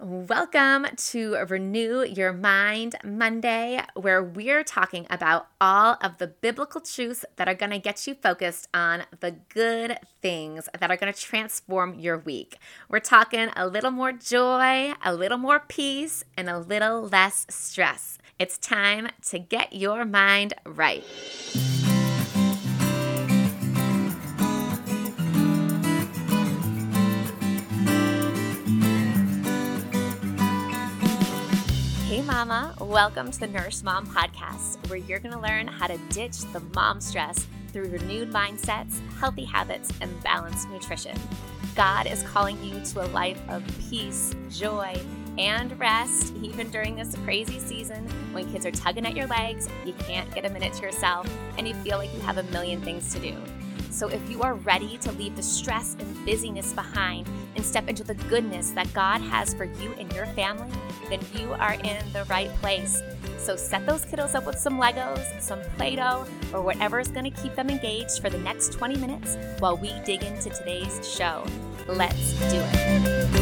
Welcome to Renew Your Mind Monday, where we're talking about all of the biblical truths that are going to get you focused on the good things that are going to transform your week. We're talking a little more joy, a little more peace, and a little less stress. It's time to get your mind right. Hey, Mama, welcome to the Nurse Mom Podcast, where you're going to learn how to ditch the mom stress through renewed mindsets, healthy habits, and balanced nutrition. God is calling you to a life of peace, joy, and rest, even during this crazy season when kids are tugging at your legs, you can't get a minute to yourself, and you feel like you have a million things to do. So, if you are ready to leave the stress and busyness behind and step into the goodness that God has for you and your family, then you are in the right place. So, set those kiddos up with some Legos, some Play Doh, or whatever is going to keep them engaged for the next 20 minutes while we dig into today's show. Let's do it.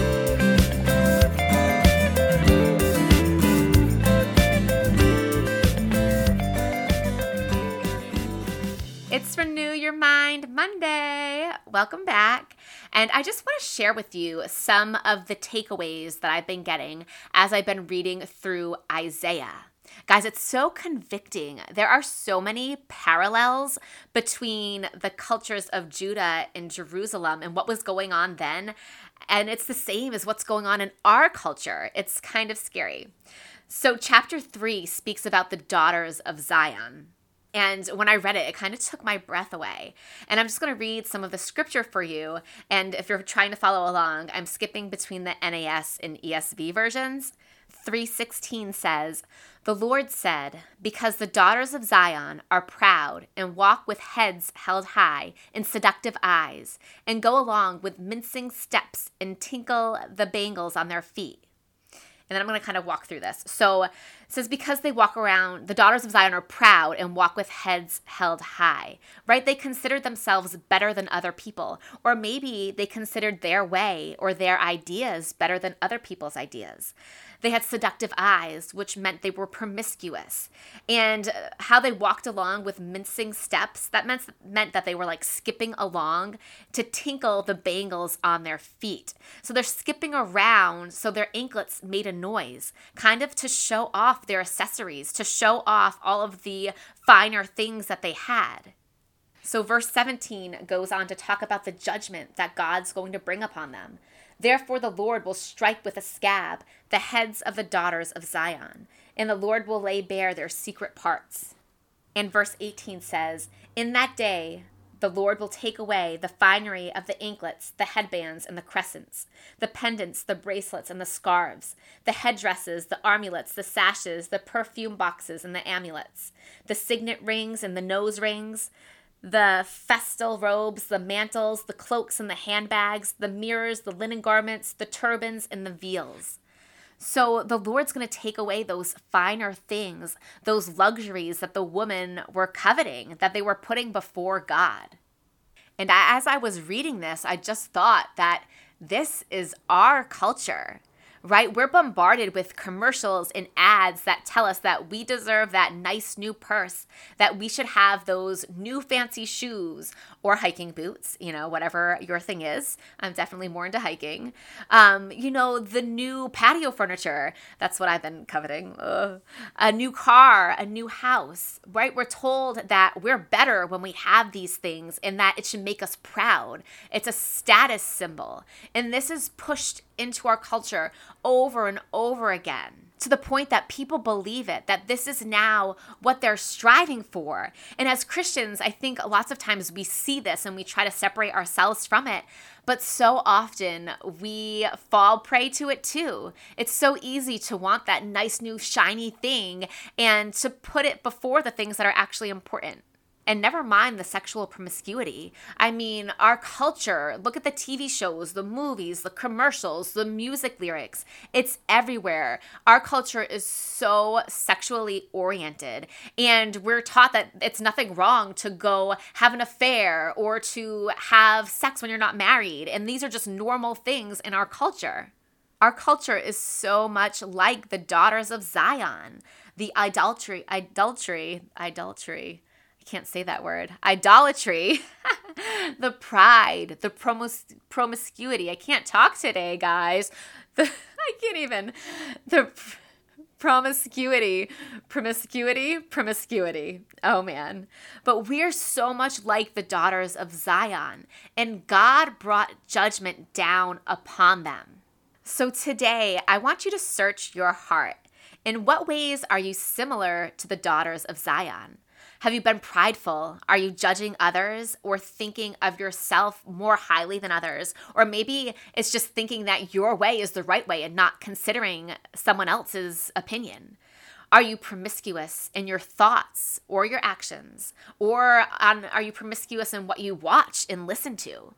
It's Renew Your Mind Monday. Welcome back. And I just want to share with you some of the takeaways that I've been getting as I've been reading through Isaiah. Guys, it's so convicting. There are so many parallels between the cultures of Judah and Jerusalem and what was going on then. And it's the same as what's going on in our culture. It's kind of scary. So, chapter three speaks about the daughters of Zion. And when I read it, it kind of took my breath away. And I'm just going to read some of the scripture for you. And if you're trying to follow along, I'm skipping between the NAS and ESV versions. 316 says, The Lord said, Because the daughters of Zion are proud and walk with heads held high and seductive eyes, and go along with mincing steps and tinkle the bangles on their feet. And then I'm going to kind of walk through this. So it says, because they walk around, the daughters of Zion are proud and walk with heads held high, right? They considered themselves better than other people. Or maybe they considered their way or their ideas better than other people's ideas. They had seductive eyes, which meant they were promiscuous. And uh, how they walked along with mincing steps, that meant, meant that they were like skipping along to tinkle the bangles on their feet. So they're skipping around so their anklets made a noise, kind of to show off their accessories, to show off all of the finer things that they had. So, verse 17 goes on to talk about the judgment that God's going to bring upon them. Therefore, the Lord will strike with a scab the heads of the daughters of Zion, and the Lord will lay bare their secret parts. And verse 18 says, In that day, the Lord will take away the finery of the anklets, the headbands, and the crescents, the pendants, the bracelets, and the scarves, the headdresses, the armlets, the sashes, the perfume boxes, and the amulets, the signet rings and the nose rings, the festal robes, the mantles, the cloaks and the handbags, the mirrors, the linen garments, the turbans, and the veils. So the Lord's going to take away those finer things, those luxuries that the women were coveting, that they were putting before God. And as I was reading this, I just thought that this is our culture right? We're bombarded with commercials and ads that tell us that we deserve that nice new purse, that we should have those new fancy shoes or hiking boots, you know, whatever your thing is. I'm definitely more into hiking. Um, you know, the new patio furniture. That's what I've been coveting. Ugh. A new car, a new house, right? We're told that we're better when we have these things and that it should make us proud. It's a status symbol. And this is pushed into our culture over and over again to the point that people believe it, that this is now what they're striving for. And as Christians, I think lots of times we see this and we try to separate ourselves from it. But so often we fall prey to it too. It's so easy to want that nice new shiny thing and to put it before the things that are actually important. And never mind the sexual promiscuity. I mean, our culture, look at the TV shows, the movies, the commercials, the music lyrics. It's everywhere. Our culture is so sexually oriented. And we're taught that it's nothing wrong to go have an affair or to have sex when you're not married. And these are just normal things in our culture. Our culture is so much like the daughters of Zion, the idolatry, idolatry, idolatry. Can't say that word. Idolatry, the pride, the promis- promiscuity. I can't talk today, guys. The, I can't even. The promiscuity, promiscuity, promiscuity. Oh man. But we're so much like the daughters of Zion, and God brought judgment down upon them. So today, I want you to search your heart. In what ways are you similar to the daughters of Zion? Have you been prideful? Are you judging others or thinking of yourself more highly than others? Or maybe it's just thinking that your way is the right way and not considering someone else's opinion. Are you promiscuous in your thoughts or your actions? Or um, are you promiscuous in what you watch and listen to?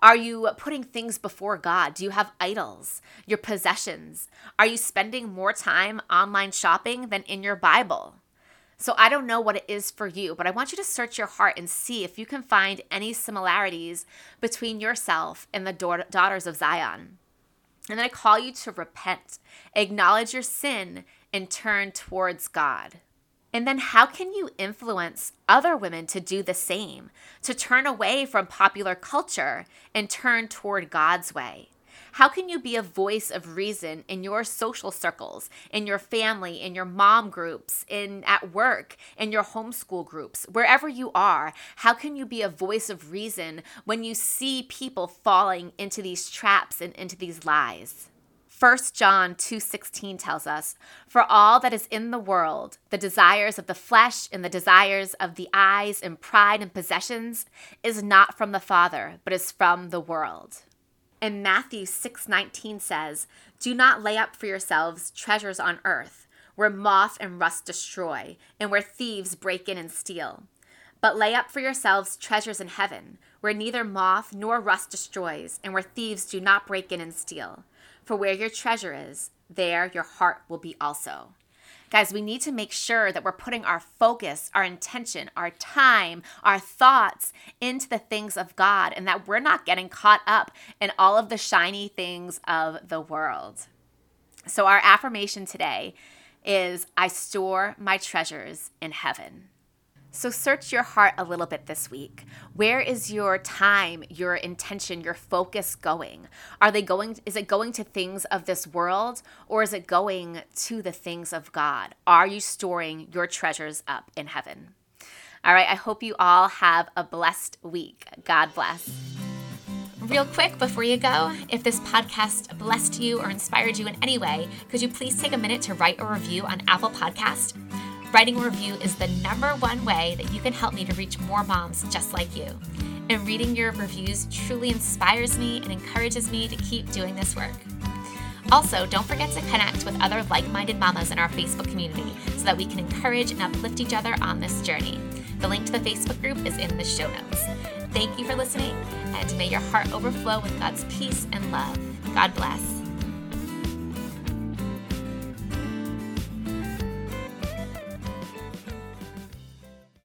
Are you putting things before God? Do you have idols, your possessions? Are you spending more time online shopping than in your Bible? So I don't know what it is for you, but I want you to search your heart and see if you can find any similarities between yourself and the daughters of Zion. And then I call you to repent, acknowledge your sin, and turn towards God. And then, how can you influence other women to do the same, to turn away from popular culture and turn toward God's way? How can you be a voice of reason in your social circles, in your family, in your mom groups, in at work, in your homeschool groups, wherever you are? How can you be a voice of reason when you see people falling into these traps and into these lies? 1 John 2:16 tells us, "For all that is in the world, the desires of the flesh and the desires of the eyes and pride and possessions is not from the Father, but is from the world." And Matthew 6:19 says, "Do not lay up for yourselves treasures on earth, where moth and rust destroy, and where thieves break in and steal." But lay up for yourselves treasures in heaven, where neither moth nor rust destroys, and where thieves do not break in and steal. For where your treasure is, there your heart will be also. Guys, we need to make sure that we're putting our focus, our intention, our time, our thoughts into the things of God and that we're not getting caught up in all of the shiny things of the world. So, our affirmation today is I store my treasures in heaven. So search your heart a little bit this week. Where is your time, your intention, your focus going? Are they going is it going to things of this world or is it going to the things of God? Are you storing your treasures up in heaven? All right, I hope you all have a blessed week. God bless. Real quick before you go, if this podcast blessed you or inspired you in any way, could you please take a minute to write a review on Apple Podcast? Writing a review is the number one way that you can help me to reach more moms just like you. And reading your reviews truly inspires me and encourages me to keep doing this work. Also, don't forget to connect with other like minded mamas in our Facebook community so that we can encourage and uplift each other on this journey. The link to the Facebook group is in the show notes. Thank you for listening, and may your heart overflow with God's peace and love. God bless.